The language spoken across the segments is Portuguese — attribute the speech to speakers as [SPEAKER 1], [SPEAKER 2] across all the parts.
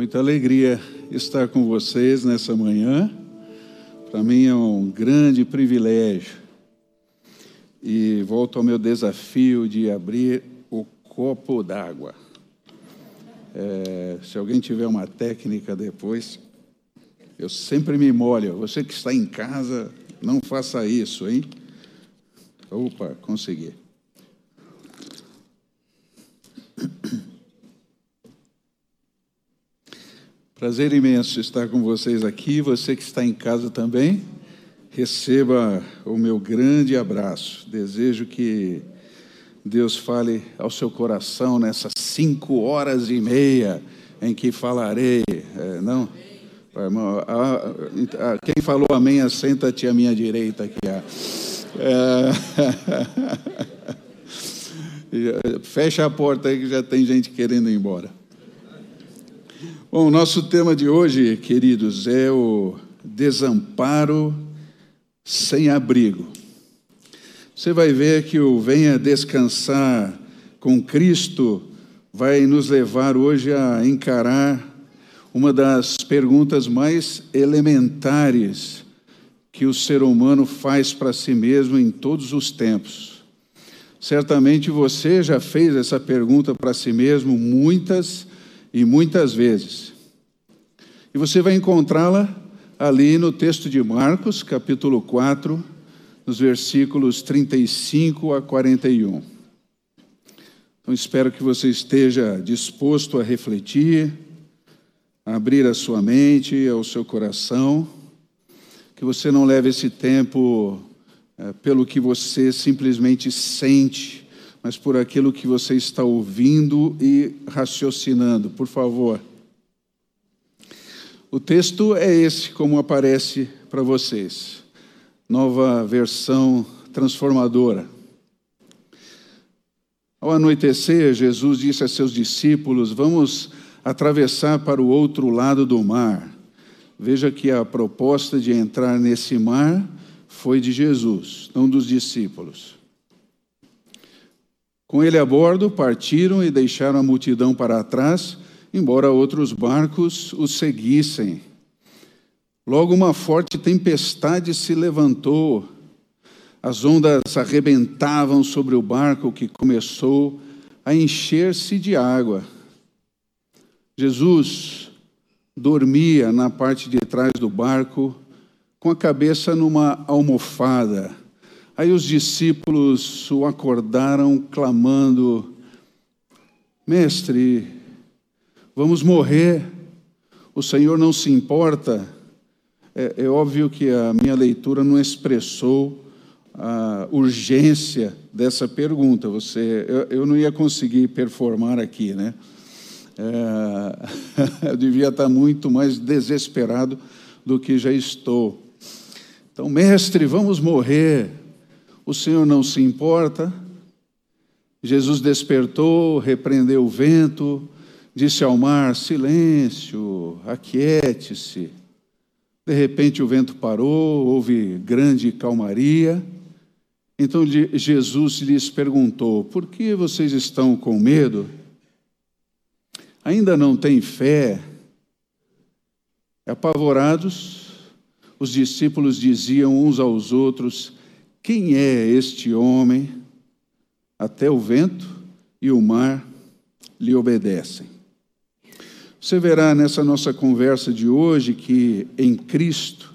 [SPEAKER 1] Muita alegria estar com vocês nessa manhã. Para mim é um grande privilégio. E volto ao meu desafio de abrir o copo d'água. É, se alguém tiver uma técnica depois, eu sempre me molho. Você que está em casa, não faça isso, hein? Opa, consegui. Prazer imenso estar com vocês aqui. Você que está em casa também, receba o meu grande abraço. Desejo que Deus fale ao seu coração nessas cinco horas e meia em que falarei. É, não? Quem falou amém, senta-te à minha direita aqui. É... Fecha a porta aí que já tem gente querendo ir embora. Bom, o nosso tema de hoje, queridos, é o desamparo sem abrigo. Você vai ver que o Venha Descansar com Cristo vai nos levar hoje a encarar uma das perguntas mais elementares que o ser humano faz para si mesmo em todos os tempos. Certamente você já fez essa pergunta para si mesmo muitas e muitas vezes. E você vai encontrá-la ali no texto de Marcos, capítulo 4, nos versículos 35 a 41. Então espero que você esteja disposto a refletir, a abrir a sua mente, ao seu coração, que você não leve esse tempo é, pelo que você simplesmente sente, mas por aquilo que você está ouvindo e raciocinando. Por favor. O texto é esse, como aparece para vocês. Nova versão transformadora. Ao anoitecer, Jesus disse a seus discípulos: Vamos atravessar para o outro lado do mar. Veja que a proposta de entrar nesse mar foi de Jesus, não dos discípulos. Com ele a bordo, partiram e deixaram a multidão para trás, embora outros barcos os seguissem. Logo uma forte tempestade se levantou. As ondas arrebentavam sobre o barco que começou a encher-se de água. Jesus dormia na parte de trás do barco, com a cabeça numa almofada. Aí os discípulos o acordaram clamando: Mestre, vamos morrer, o Senhor não se importa. É, é óbvio que a minha leitura não expressou a urgência dessa pergunta. Você, eu, eu não ia conseguir performar aqui, né? É, eu devia estar muito mais desesperado do que já estou. Então, mestre, vamos morrer. O Senhor não se importa. Jesus despertou, repreendeu o vento, disse ao mar: silêncio, aquiete-se. De repente o vento parou, houve grande calmaria. Então Jesus lhes perguntou: Por que vocês estão com medo? Ainda não têm fé? Apavorados, os discípulos diziam uns aos outros: quem é este homem? Até o vento e o mar lhe obedecem. Você verá nessa nossa conversa de hoje que em Cristo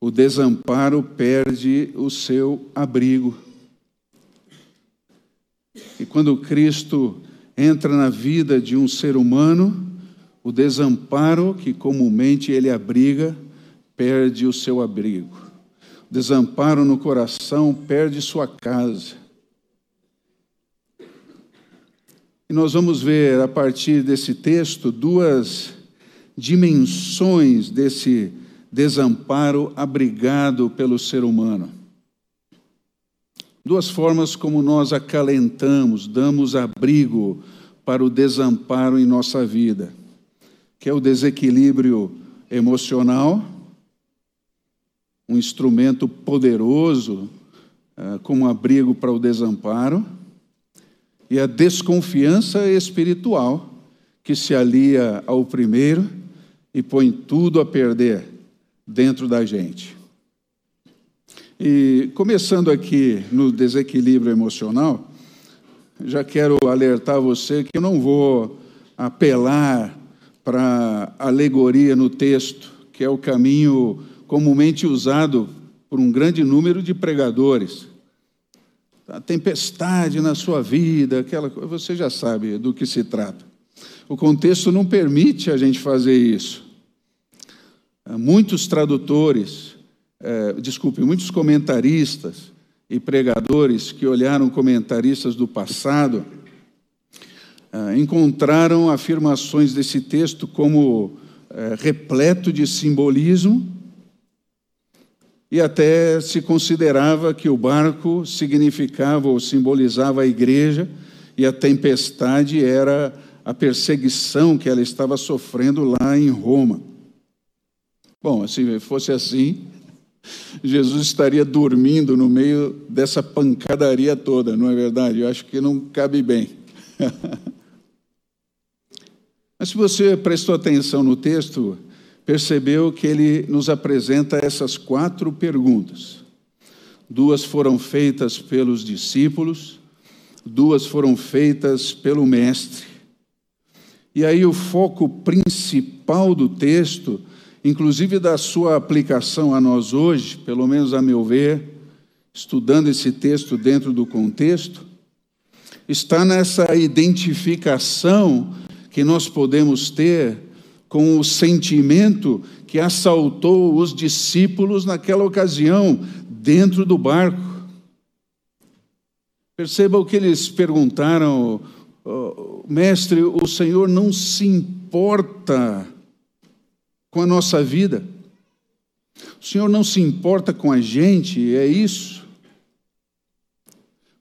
[SPEAKER 1] o desamparo perde o seu abrigo. E quando Cristo entra na vida de um ser humano, o desamparo que comumente ele abriga perde o seu abrigo desamparo no coração perde sua casa. E nós vamos ver a partir desse texto duas dimensões desse desamparo abrigado pelo ser humano. Duas formas como nós acalentamos, damos abrigo para o desamparo em nossa vida, que é o desequilíbrio emocional um instrumento poderoso uh, como abrigo para o desamparo, e a desconfiança espiritual, que se alia ao primeiro e põe tudo a perder dentro da gente. E começando aqui no desequilíbrio emocional, já quero alertar você que eu não vou apelar para alegoria no texto, que é o caminho comumente usado por um grande número de pregadores. A tempestade na sua vida, aquela coisa, você já sabe do que se trata. O contexto não permite a gente fazer isso. Muitos tradutores é, desculpe, muitos comentaristas e pregadores que olharam comentaristas do passado é, encontraram afirmações desse texto como é, repleto de simbolismo e até se considerava que o barco significava ou simbolizava a igreja e a tempestade era a perseguição que ela estava sofrendo lá em Roma. Bom, se fosse assim, Jesus estaria dormindo no meio dessa pancadaria toda, não é verdade? Eu acho que não cabe bem. Mas se você prestou atenção no texto, percebeu que ele nos apresenta essas quatro perguntas. Duas foram feitas pelos discípulos, duas foram feitas pelo Mestre. E aí o foco principal do texto inclusive da sua aplicação a nós hoje, pelo menos a meu ver, estudando esse texto dentro do contexto, está nessa identificação que nós podemos ter com o sentimento que assaltou os discípulos naquela ocasião, dentro do barco. Perceba o que eles perguntaram, mestre, o Senhor não se importa com a nossa vida. O Senhor não se importa com a gente, é isso.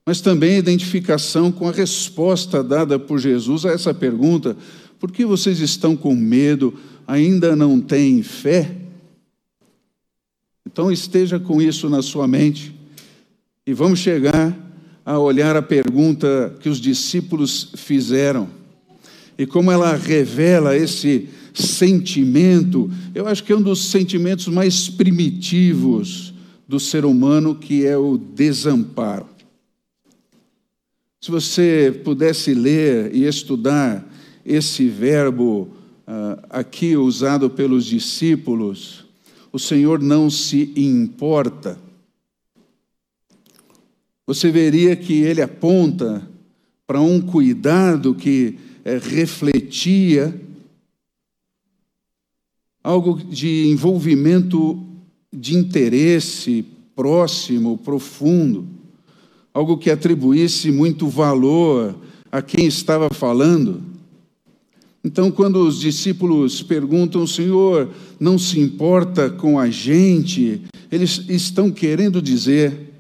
[SPEAKER 1] Mas também a identificação com a resposta dada por Jesus a essa pergunta: por que vocês estão com medo, ainda não têm fé? Então esteja com isso na sua mente e vamos chegar a olhar a pergunta que os discípulos fizeram e como ela revela esse sentimento, eu acho que é um dos sentimentos mais primitivos do ser humano, que é o desamparo. Se você pudesse ler e estudar esse verbo uh, aqui usado pelos discípulos, o Senhor não se importa. Você veria que ele aponta para um cuidado que é, refletia algo de envolvimento de interesse próximo, profundo, algo que atribuísse muito valor a quem estava falando. Então, quando os discípulos perguntam, Senhor, não se importa com a gente, eles estão querendo dizer: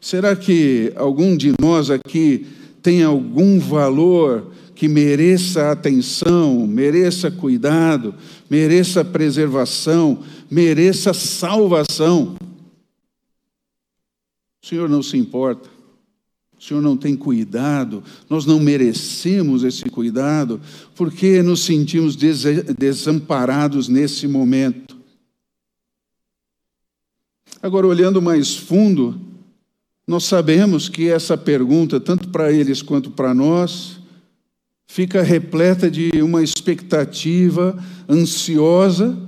[SPEAKER 1] será que algum de nós aqui tem algum valor que mereça atenção, mereça cuidado, mereça preservação, mereça salvação. O Senhor não se importa. O Senhor não tem cuidado, nós não merecemos esse cuidado, porque nos sentimos desamparados nesse momento. Agora, olhando mais fundo, nós sabemos que essa pergunta, tanto para eles quanto para nós, fica repleta de uma expectativa ansiosa,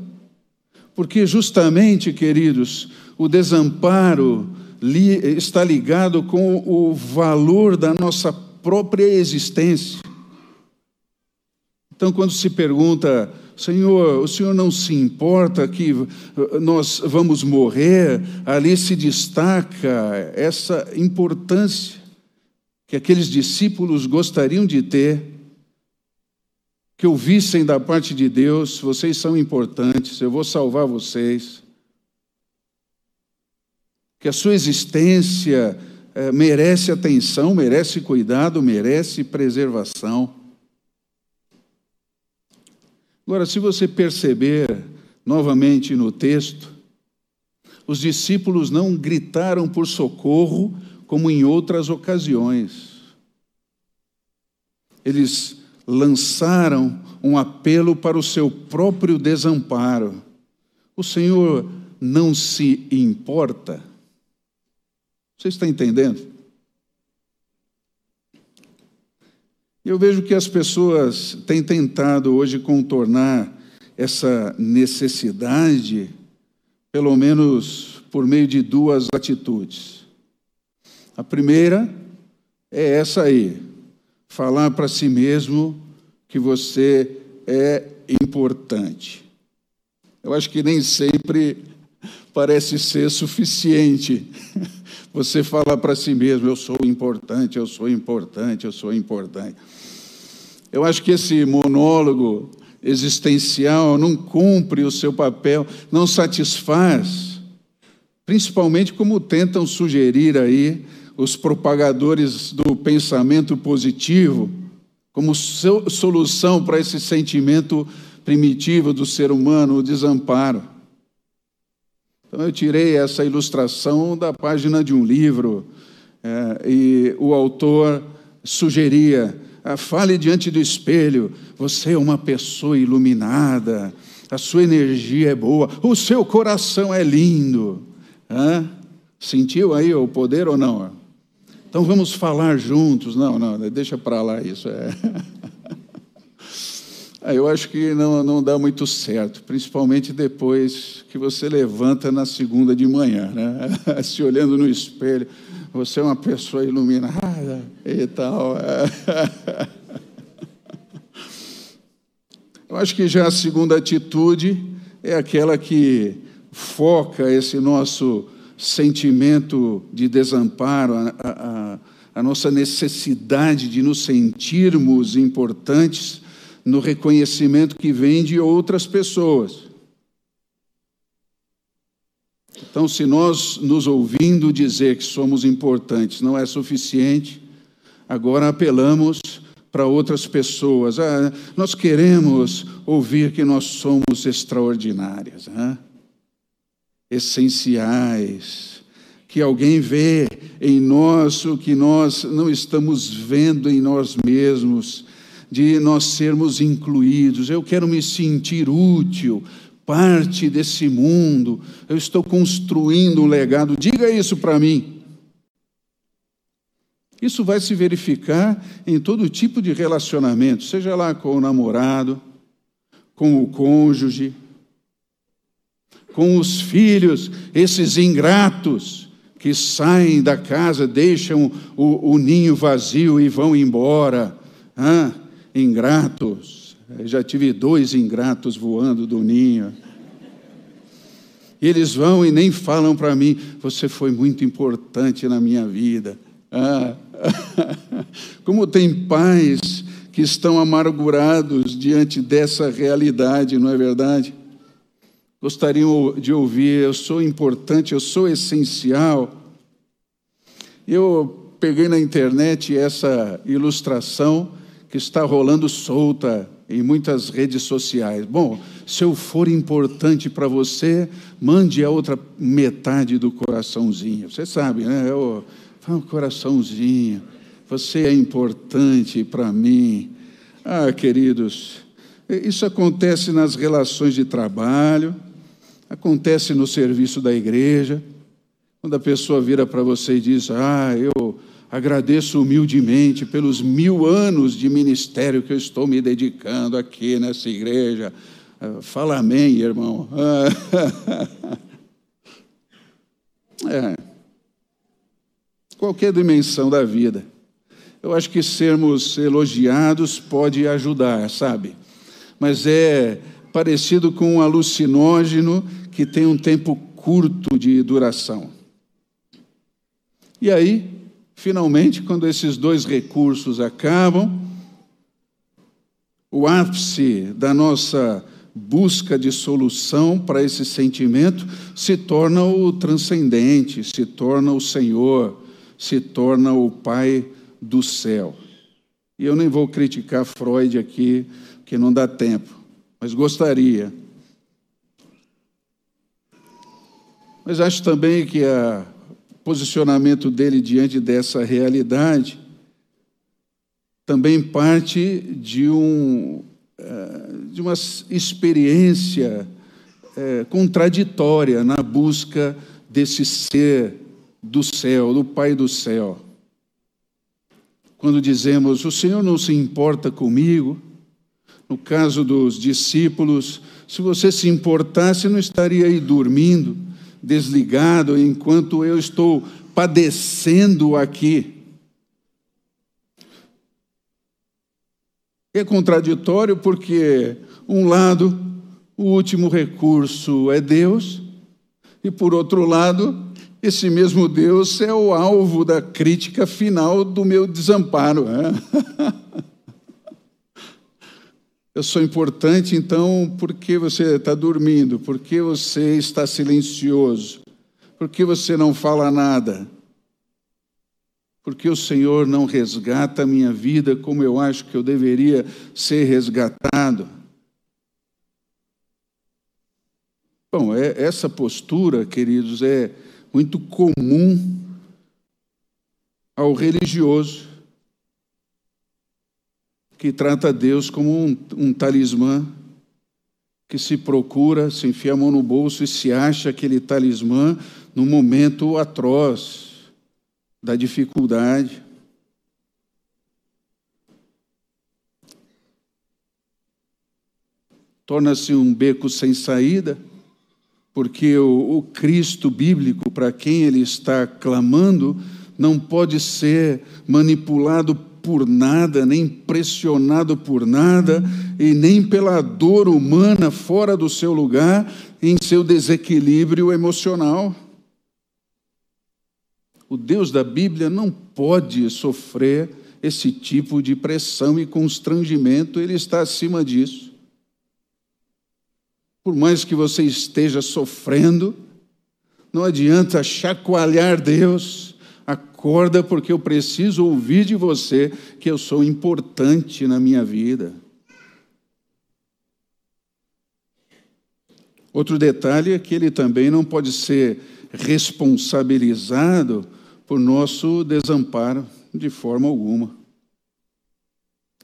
[SPEAKER 1] porque justamente, queridos, o desamparo está ligado com o valor da nossa própria existência. Então, quando se pergunta, Senhor, o Senhor não se importa que nós vamos morrer, ali se destaca essa importância que aqueles discípulos gostariam de ter que ouvissem da parte de Deus: vocês são importantes, eu vou salvar vocês. Que a sua existência é, merece atenção, merece cuidado, merece preservação. Agora, se você perceber novamente no texto, os discípulos não gritaram por socorro como em outras ocasiões. Eles lançaram um apelo para o seu próprio desamparo. O Senhor não se importa. Você está entendendo? Eu vejo que as pessoas têm tentado hoje contornar essa necessidade, pelo menos por meio de duas atitudes. A primeira é essa aí, falar para si mesmo que você é importante. Eu acho que nem sempre parece ser suficiente você falar para si mesmo: eu sou importante, eu sou importante, eu sou importante. Eu acho que esse monólogo existencial não cumpre o seu papel, não satisfaz, principalmente como tentam sugerir aí os propagadores do pensamento positivo, como solução para esse sentimento primitivo do ser humano, o desamparo. Então, eu tirei essa ilustração da página de um livro, é, e o autor sugeria: ah, fale diante do espelho, você é uma pessoa iluminada, a sua energia é boa, o seu coração é lindo. Hã? Sentiu aí o poder ou não? Então vamos falar juntos. Não, não, deixa para lá isso. É. Ah, eu acho que não, não dá muito certo, principalmente depois que você levanta na segunda de manhã, né? se olhando no espelho, você é uma pessoa iluminada e tal. Eu acho que já a segunda atitude é aquela que foca esse nosso sentimento de desamparo, a, a, a nossa necessidade de nos sentirmos importantes no reconhecimento que vem de outras pessoas. Então, se nós nos ouvindo dizer que somos importantes não é suficiente, agora apelamos para outras pessoas. Ah, nós queremos ouvir que nós somos extraordinárias, ah? essenciais, que alguém vê em nós o que nós não estamos vendo em nós mesmos de nós sermos incluídos. Eu quero me sentir útil, parte desse mundo. Eu estou construindo um legado. Diga isso para mim. Isso vai se verificar em todo tipo de relacionamento, seja lá com o namorado, com o cônjuge, com os filhos, esses ingratos que saem da casa, deixam o, o ninho vazio e vão embora. Ah, ingratos. Eu já tive dois ingratos voando do ninho. Eles vão e nem falam para mim: você foi muito importante na minha vida. Ah. Como tem pais que estão amargurados diante dessa realidade, não é verdade? Gostariam de ouvir: eu sou importante, eu sou essencial. Eu peguei na internet essa ilustração que está rolando solta em muitas redes sociais. Bom, se eu for importante para você, mande a outra metade do coraçãozinho. Você sabe, né? Eu falo coraçãozinho. Você é importante para mim. Ah, queridos, isso acontece nas relações de trabalho, acontece no serviço da igreja. Quando a pessoa vira para você e diz: Ah, eu Agradeço humildemente pelos mil anos de ministério que eu estou me dedicando aqui nessa igreja. Ah, fala amém, irmão. É. Qualquer dimensão da vida. Eu acho que sermos elogiados pode ajudar, sabe? Mas é parecido com um alucinógeno que tem um tempo curto de duração. E aí, Finalmente, quando esses dois recursos acabam, o ápice da nossa busca de solução para esse sentimento se torna o transcendente, se torna o Senhor, se torna o Pai do céu. E eu nem vou criticar Freud aqui, que não dá tempo, mas gostaria. Mas acho também que a posicionamento dele diante dessa realidade também parte de, um, eh, de uma experiência é, contraditória na busca desse ser do céu, do Pai do céu. Quando dizemos, o Senhor não se importa comigo, no caso dos discípulos, se você se importasse, não estaria aí dormindo, desligado, enquanto eu estou padecendo aqui. É contraditório porque, um lado, o último recurso é Deus, e por outro lado, esse mesmo Deus é o alvo da crítica final do meu desamparo. Né? Eu sou importante, então, porque você está dormindo, porque você está silencioso, porque você não fala nada, porque o Senhor não resgata a minha vida como eu acho que eu deveria ser resgatado. Bom, é, essa postura, queridos, é muito comum ao religioso que trata Deus como um, um talismã que se procura, se enfia a mão no bolso e se acha aquele talismã no momento atroz da dificuldade. Torna-se um beco sem saída porque o, o Cristo bíblico, para quem ele está clamando, não pode ser manipulado por nada, nem pressionado por nada, e nem pela dor humana fora do seu lugar, em seu desequilíbrio emocional. O Deus da Bíblia não pode sofrer esse tipo de pressão e constrangimento, ele está acima disso. Por mais que você esteja sofrendo, não adianta chacoalhar Deus. Acorda, porque eu preciso ouvir de você que eu sou importante na minha vida. Outro detalhe é que ele também não pode ser responsabilizado por nosso desamparo de forma alguma.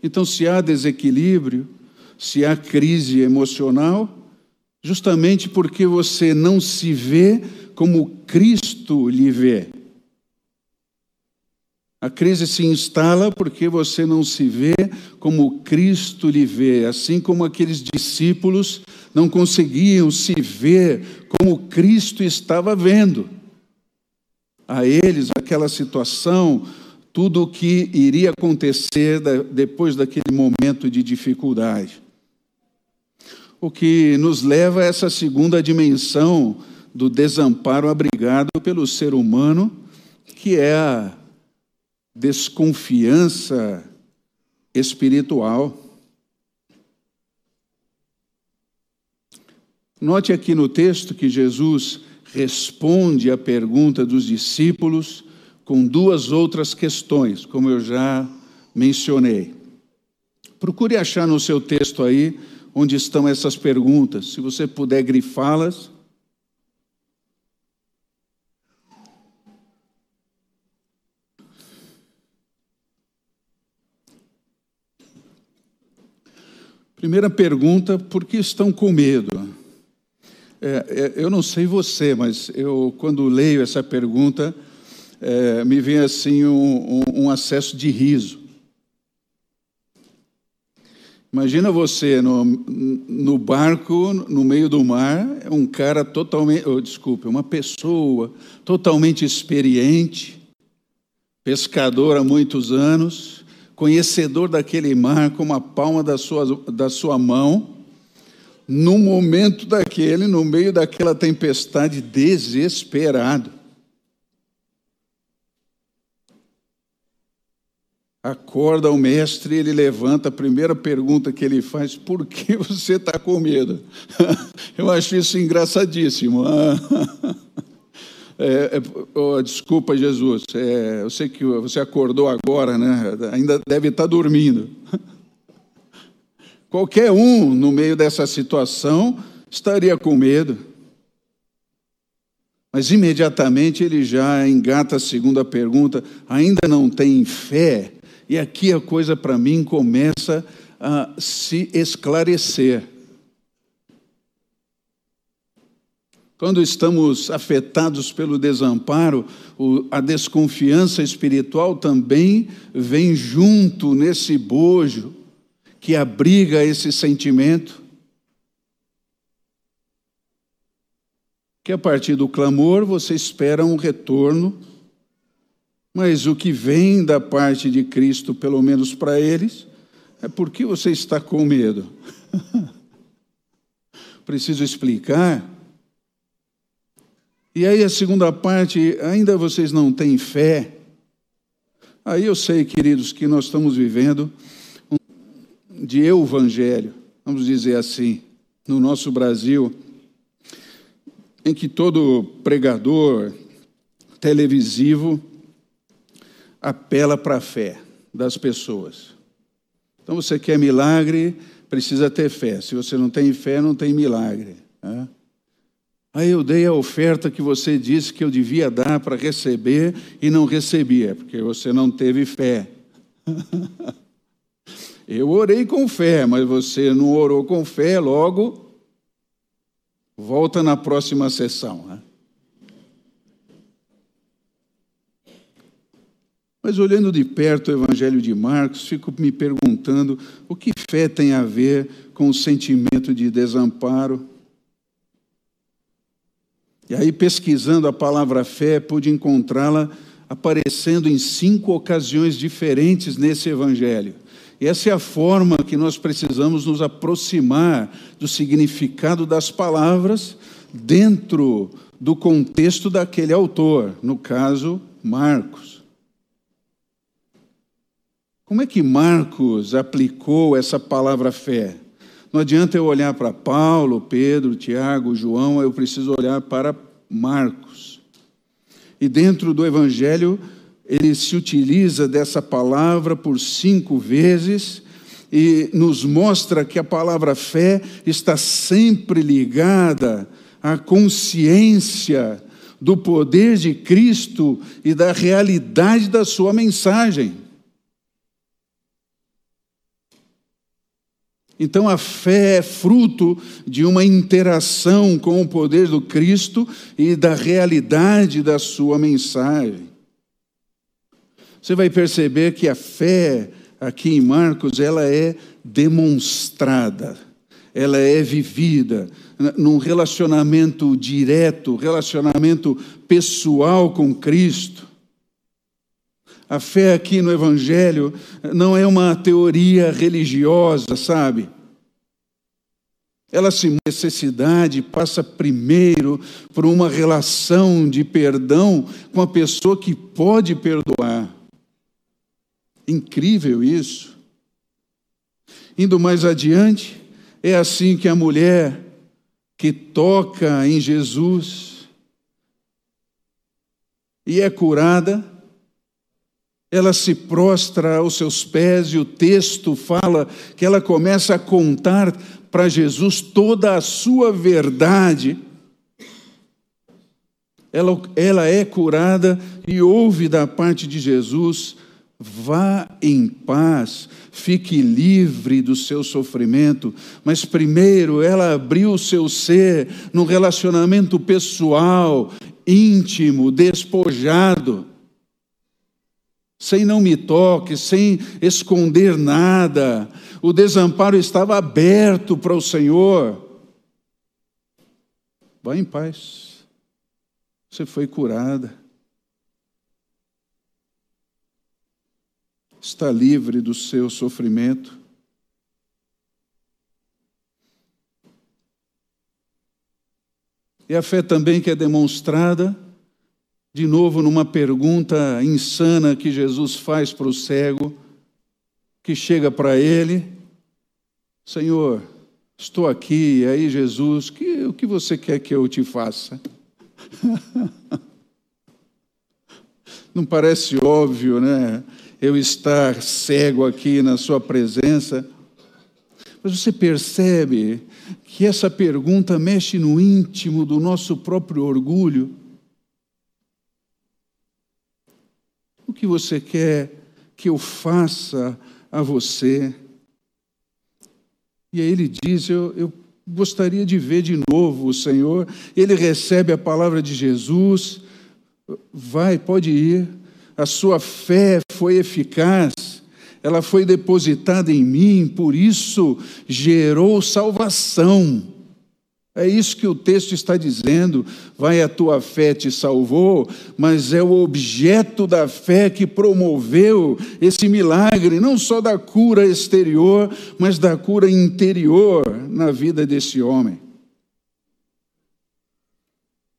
[SPEAKER 1] Então, se há desequilíbrio, se há crise emocional, justamente porque você não se vê como Cristo lhe vê. A crise se instala porque você não se vê como Cristo lhe vê, assim como aqueles discípulos não conseguiam se ver como Cristo estava vendo. A eles, aquela situação, tudo o que iria acontecer depois daquele momento de dificuldade o que nos leva a essa segunda dimensão do desamparo abrigado pelo ser humano, que é a desconfiança espiritual. Note aqui no texto que Jesus responde à pergunta dos discípulos com duas outras questões, como eu já mencionei. Procure achar no seu texto aí onde estão essas perguntas. Se você puder grifá-las. Primeira pergunta: por que estão com medo? É, é, eu não sei você, mas eu, quando leio essa pergunta, é, me vem assim um, um, um acesso de riso. Imagina você no, no barco, no meio do mar, um cara totalmente, oh, desculpe, uma pessoa totalmente experiente, pescador há muitos anos, conhecedor daquele mar como a palma da sua, da sua mão, no momento daquele, no meio daquela tempestade, desesperado. acorda o mestre, ele levanta, a primeira pergunta que ele faz, por que você está com medo? Eu acho isso engraçadíssimo. É, é, oh, desculpa, Jesus, é, eu sei que você acordou agora, né? ainda deve estar dormindo. Qualquer um no meio dessa situação estaria com medo. Mas imediatamente ele já engata a segunda pergunta: ainda não tem fé? E aqui a coisa para mim começa a se esclarecer. Quando estamos afetados pelo desamparo, a desconfiança espiritual também vem junto nesse bojo que abriga esse sentimento. Que a partir do clamor você espera um retorno, mas o que vem da parte de Cristo, pelo menos para eles, é porque você está com medo. Preciso explicar e aí a segunda parte, ainda vocês não têm fé? Aí eu sei, queridos, que nós estamos vivendo um de evangelho, vamos dizer assim, no nosso Brasil, em que todo pregador televisivo apela para a fé das pessoas. Então você quer milagre, precisa ter fé. Se você não tem fé, não tem milagre. Né? Aí eu dei a oferta que você disse que eu devia dar para receber e não recebia, porque você não teve fé. eu orei com fé, mas você não orou com fé, logo volta na próxima sessão. Né? Mas olhando de perto o Evangelho de Marcos, fico me perguntando o que fé tem a ver com o sentimento de desamparo e aí, pesquisando a palavra fé, pude encontrá-la aparecendo em cinco ocasiões diferentes nesse evangelho. E essa é a forma que nós precisamos nos aproximar do significado das palavras dentro do contexto daquele autor, no caso, Marcos. Como é que Marcos aplicou essa palavra fé? Não adianta eu olhar para Paulo, Pedro, Tiago, João, eu preciso olhar para Marcos. E dentro do Evangelho, ele se utiliza dessa palavra por cinco vezes e nos mostra que a palavra fé está sempre ligada à consciência do poder de Cristo e da realidade da sua mensagem. Então a fé é fruto de uma interação com o poder do Cristo e da realidade da sua mensagem. Você vai perceber que a fé aqui em Marcos, ela é demonstrada, ela é vivida num relacionamento direto, relacionamento pessoal com Cristo. A fé aqui no Evangelho não é uma teoria religiosa, sabe? Ela se necessidade passa primeiro por uma relação de perdão com a pessoa que pode perdoar. Incrível isso. Indo mais adiante, é assim que a mulher que toca em Jesus e é curada, ela se prostra aos seus pés e o texto fala que ela começa a contar para Jesus toda a sua verdade. Ela, ela é curada e ouve da parte de Jesus: vá em paz, fique livre do seu sofrimento. Mas primeiro ela abriu o seu ser num relacionamento pessoal, íntimo, despojado sem não me toque, sem esconder nada. O desamparo estava aberto para o Senhor. Vá em paz. Você foi curada. Está livre do seu sofrimento. E a fé também que é demonstrada de novo numa pergunta insana que Jesus faz para o cego, que chega para ele: Senhor, estou aqui, e aí Jesus, que, o que você quer que eu te faça? Não parece óbvio, né? Eu estar cego aqui na Sua presença. Mas você percebe que essa pergunta mexe no íntimo do nosso próprio orgulho. O que você quer que eu faça a você? E aí ele diz: Eu, eu gostaria de ver de novo o Senhor. Ele recebe a palavra de Jesus. Vai, pode ir. A sua fé foi eficaz, ela foi depositada em mim, por isso gerou salvação. É isso que o texto está dizendo. Vai, a tua fé te salvou, mas é o objeto da fé que promoveu esse milagre, não só da cura exterior, mas da cura interior na vida desse homem.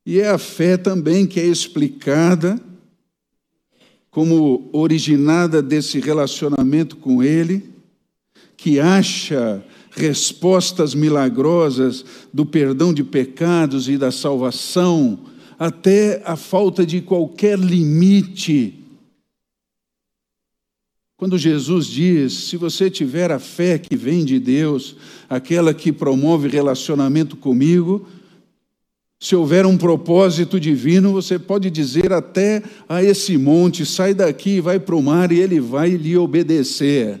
[SPEAKER 1] E é a fé também que é explicada como originada desse relacionamento com Ele, que acha respostas milagrosas do perdão de pecados e da salvação, até a falta de qualquer limite. Quando Jesus diz: se você tiver a fé que vem de Deus, aquela que promove relacionamento comigo, se houver um propósito divino, você pode dizer até a esse monte: sai daqui vai para o mar, e ele vai lhe obedecer.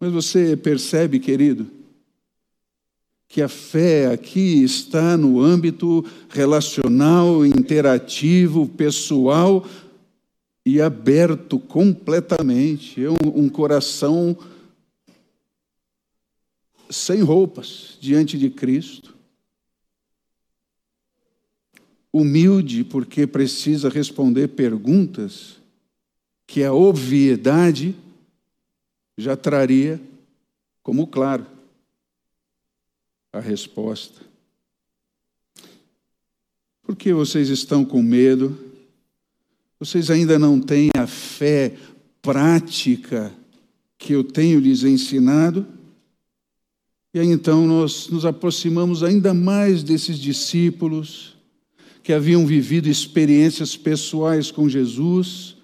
[SPEAKER 1] Mas você percebe, querido, que a fé aqui está no âmbito relacional, interativo, pessoal e aberto completamente. É um, coração sem roupas diante de Cristo. Humilde, porque precisa responder perguntas que a obviedade já traria como claro a resposta. Por que vocês estão com medo? Vocês ainda não têm a fé prática que eu tenho lhes ensinado? E aí então nós nos aproximamos ainda mais desses discípulos que haviam vivido experiências pessoais com Jesus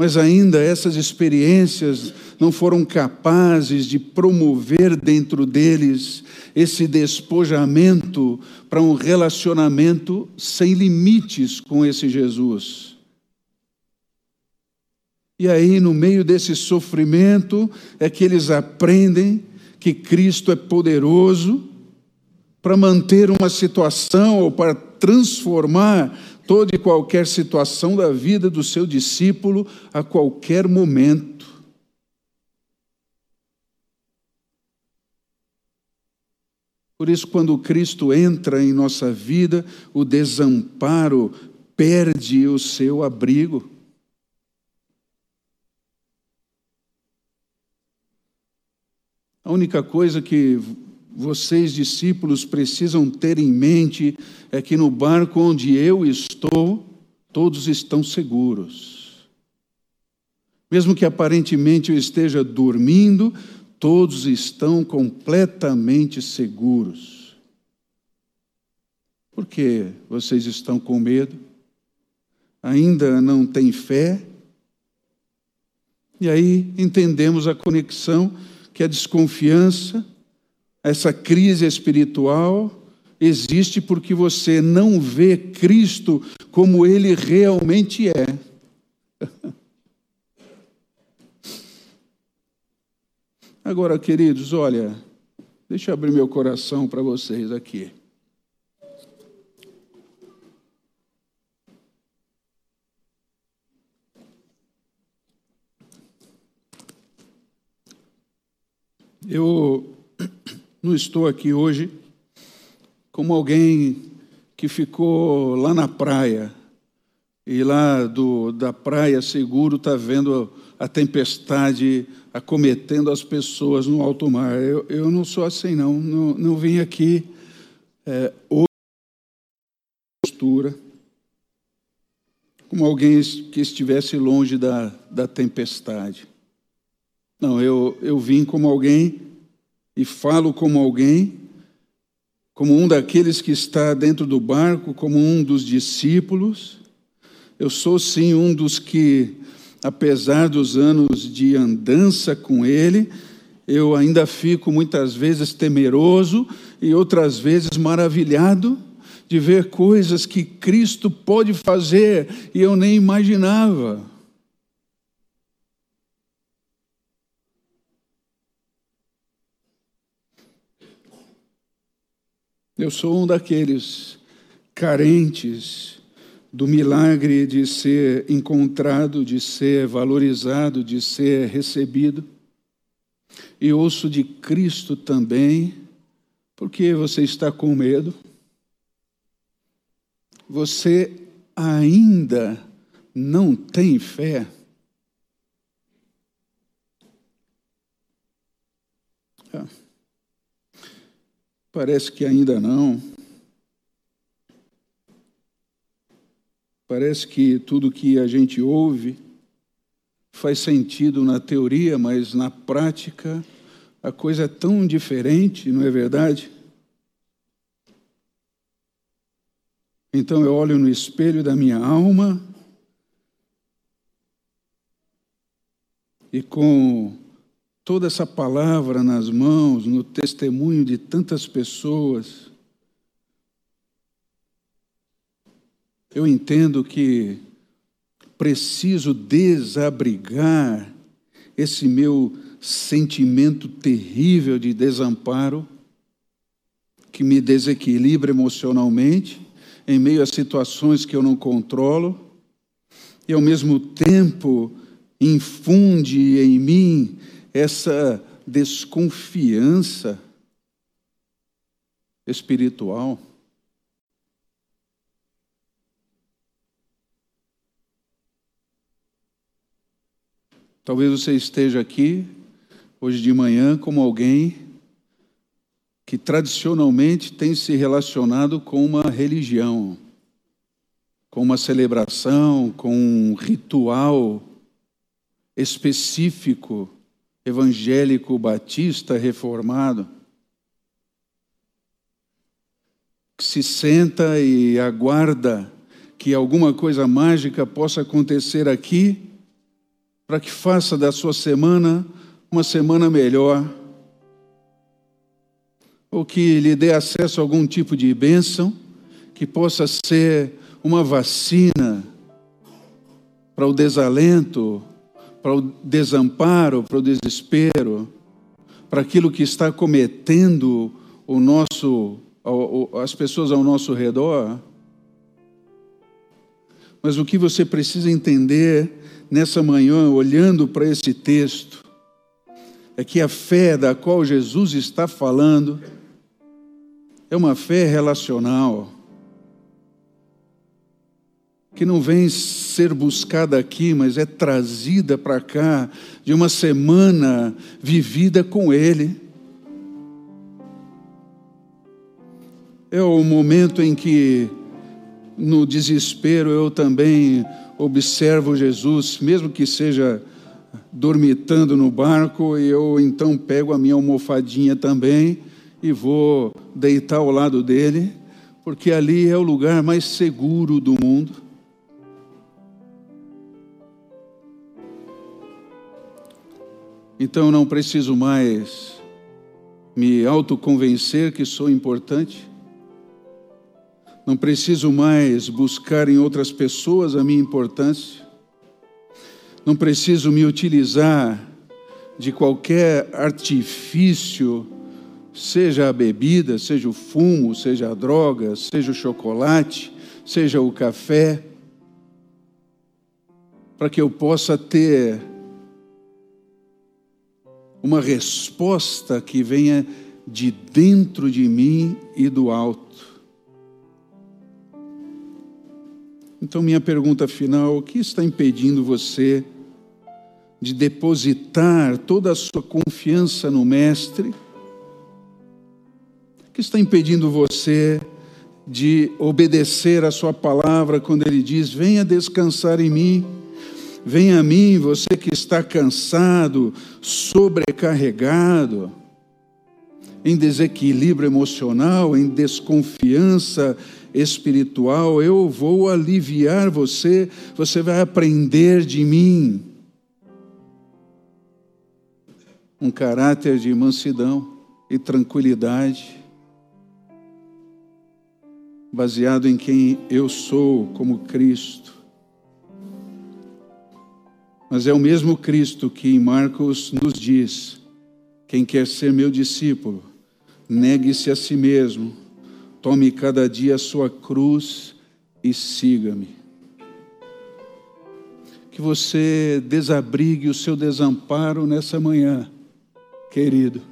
[SPEAKER 1] mas ainda essas experiências não foram capazes de promover dentro deles esse despojamento para um relacionamento sem limites com esse Jesus. E aí, no meio desse sofrimento, é que eles aprendem que Cristo é poderoso para manter uma situação ou para transformar toda e qualquer situação da vida do seu discípulo a qualquer momento. Por isso, quando Cristo entra em nossa vida, o desamparo perde o seu abrigo. A única coisa que vocês, discípulos, precisam ter em mente é que no barco onde eu estou, todos estão seguros. Mesmo que aparentemente eu esteja dormindo, todos estão completamente seguros. Por que vocês estão com medo? Ainda não têm fé? E aí entendemos a conexão que a desconfiança essa crise espiritual existe porque você não vê Cristo como ele realmente é. Agora, queridos, olha, deixa eu abrir meu coração para vocês aqui. Eu não estou aqui hoje como alguém que ficou lá na praia e lá do, da praia seguro está vendo a tempestade acometendo as pessoas no alto mar. Eu, eu não sou assim, não. Não, não vim aqui é, postura como alguém que estivesse longe da, da tempestade. Não, eu, eu vim como alguém e falo como alguém, como um daqueles que está dentro do barco, como um dos discípulos. Eu sou sim um dos que, apesar dos anos de andança com Ele, eu ainda fico muitas vezes temeroso e outras vezes maravilhado de ver coisas que Cristo pode fazer e eu nem imaginava. Eu sou um daqueles carentes do milagre de ser encontrado, de ser valorizado, de ser recebido. E ouço de Cristo também, porque você está com medo. Você ainda não tem fé. Ah. Parece que ainda não. Parece que tudo que a gente ouve faz sentido na teoria, mas na prática a coisa é tão diferente, não é verdade? Então eu olho no espelho da minha alma e com toda essa palavra nas mãos, no testemunho de tantas pessoas, eu entendo que preciso desabrigar esse meu sentimento terrível de desamparo, que me desequilibra emocionalmente, em meio a situações que eu não controlo, e ao mesmo tempo infunde em mim essa desconfiança espiritual. Talvez você esteja aqui hoje de manhã como alguém que tradicionalmente tem se relacionado com uma religião, com uma celebração, com um ritual específico evangélico batista reformado, que se senta e aguarda que alguma coisa mágica possa acontecer aqui, para que faça da sua semana uma semana melhor, ou que lhe dê acesso a algum tipo de bênção, que possa ser uma vacina para o desalento, para o desamparo, para o desespero, para aquilo que está cometendo o nosso, as pessoas ao nosso redor. Mas o que você precisa entender nessa manhã, olhando para esse texto, é que a fé da qual Jesus está falando é uma fé relacional que não vem ser buscada aqui, mas é trazida para cá de uma semana vivida com Ele. É o momento em que, no desespero, eu também observo Jesus, mesmo que seja dormitando no barco, e eu então pego a minha almofadinha também e vou deitar ao lado dele, porque ali é o lugar mais seguro do mundo. Então eu não preciso mais me autoconvencer que sou importante. Não preciso mais buscar em outras pessoas a minha importância. Não preciso me utilizar de qualquer artifício, seja a bebida, seja o fumo, seja a droga, seja o chocolate, seja o café, para que eu possa ter uma resposta que venha de dentro de mim e do alto. Então, minha pergunta final: o que está impedindo você de depositar toda a sua confiança no Mestre? O que está impedindo você de obedecer a Sua palavra quando Ele diz: Venha descansar em mim? Venha a mim, você que está cansado, sobrecarregado, em desequilíbrio emocional, em desconfiança espiritual, eu vou aliviar você, você vai aprender de mim. Um caráter de mansidão e tranquilidade. baseado em quem eu sou como Cristo. Mas é o mesmo Cristo que em Marcos nos diz: quem quer ser meu discípulo, negue-se a si mesmo, tome cada dia a sua cruz e siga-me. Que você desabrigue o seu desamparo nessa manhã, querido.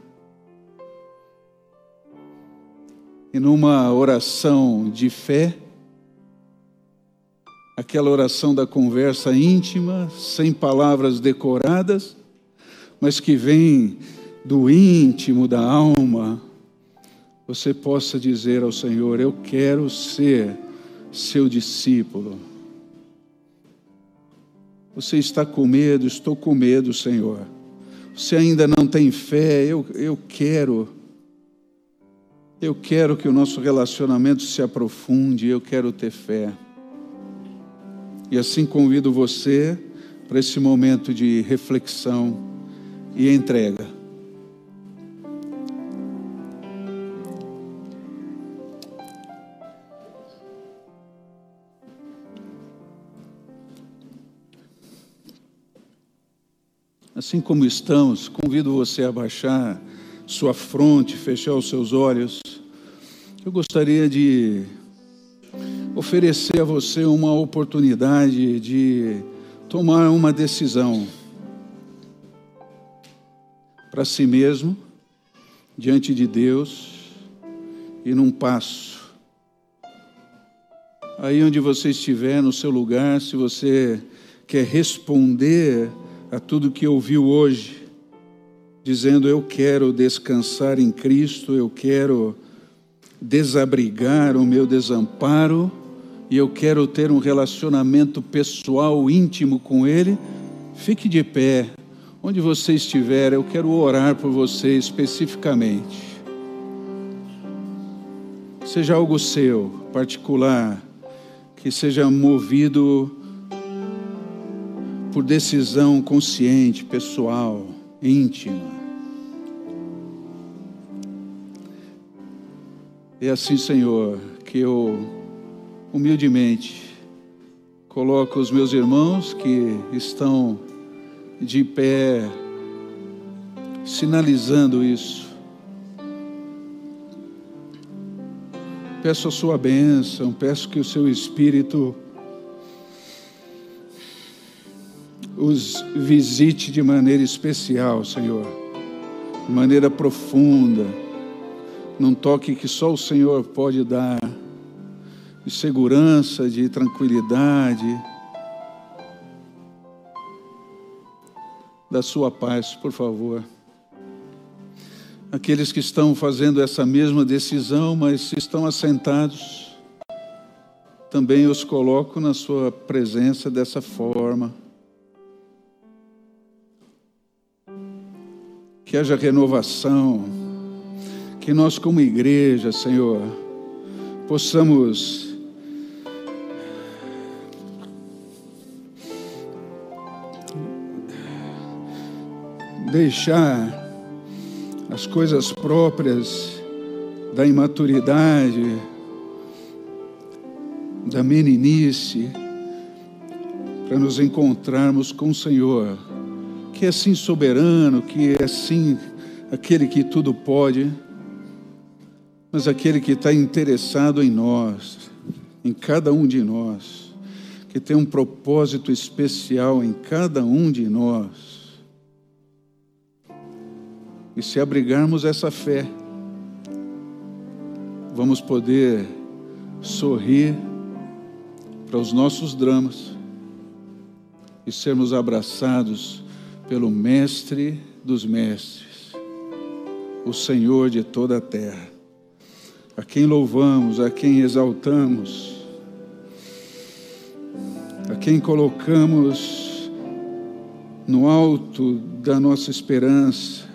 [SPEAKER 1] E numa oração de fé, aquela oração da conversa íntima, sem palavras decoradas, mas que vem do íntimo da alma, você possa dizer ao Senhor: Eu quero ser seu discípulo. Você está com medo? Estou com medo, Senhor. Você ainda não tem fé? Eu, eu quero. Eu quero que o nosso relacionamento se aprofunde, eu quero ter fé. E assim convido você para esse momento de reflexão e entrega. Assim como estamos, convido você a baixar sua fronte, fechar os seus olhos. Eu gostaria de oferecer a você uma oportunidade de tomar uma decisão para si mesmo, diante de Deus e num passo. Aí onde você estiver, no seu lugar, se você quer responder a tudo que ouviu hoje, dizendo: Eu quero descansar em Cristo, eu quero desabrigar o meu desamparo e eu quero ter um relacionamento pessoal íntimo com Ele, fique de pé, onde você estiver, eu quero orar por você especificamente. Seja algo seu, particular, que seja movido por decisão consciente, pessoal, íntima. É assim, Senhor, que eu humildemente coloco os meus irmãos que estão de pé, sinalizando isso. Peço a sua bênção, peço que o seu Espírito os visite de maneira especial, Senhor, de maneira profunda, num toque que só o Senhor pode dar, de segurança, de tranquilidade, da sua paz, por favor. Aqueles que estão fazendo essa mesma decisão, mas estão assentados, também os coloco na sua presença dessa forma. que haja renovação, que nós, como igreja, Senhor, possamos deixar as coisas próprias da imaturidade, da meninice, para nos encontrarmos com o Senhor que é assim soberano, que é assim aquele que tudo pode, mas aquele que está interessado em nós, em cada um de nós, que tem um propósito especial em cada um de nós. E se abrigarmos essa fé, vamos poder sorrir para os nossos dramas e sermos abraçados pelo Mestre dos Mestres, o Senhor de toda a terra, a quem louvamos, a quem exaltamos, a quem colocamos no alto da nossa esperança,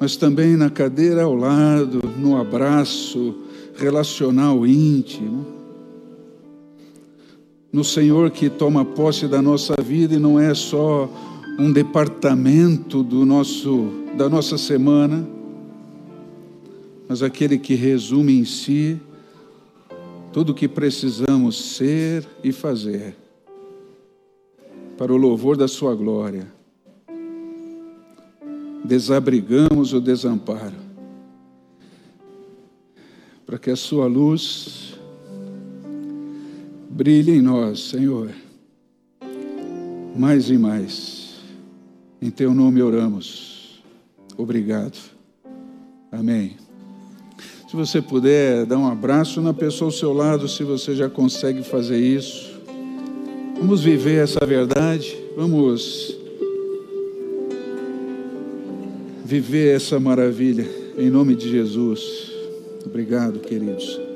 [SPEAKER 1] mas também na cadeira ao lado, no abraço relacional íntimo, no Senhor que toma posse da nossa vida e não é só um departamento do nosso, da nossa semana, mas aquele que resume em si tudo o que precisamos ser e fazer para o louvor da Sua glória. Desabrigamos o desamparo, para que a Sua luz brilhe em nós, Senhor, mais e mais. Em Teu nome oramos. Obrigado. Amém. Se você puder, dar um abraço na pessoa ao seu lado, se você já consegue fazer isso. Vamos viver essa verdade, vamos viver essa maravilha, em nome de Jesus. Obrigado, queridos.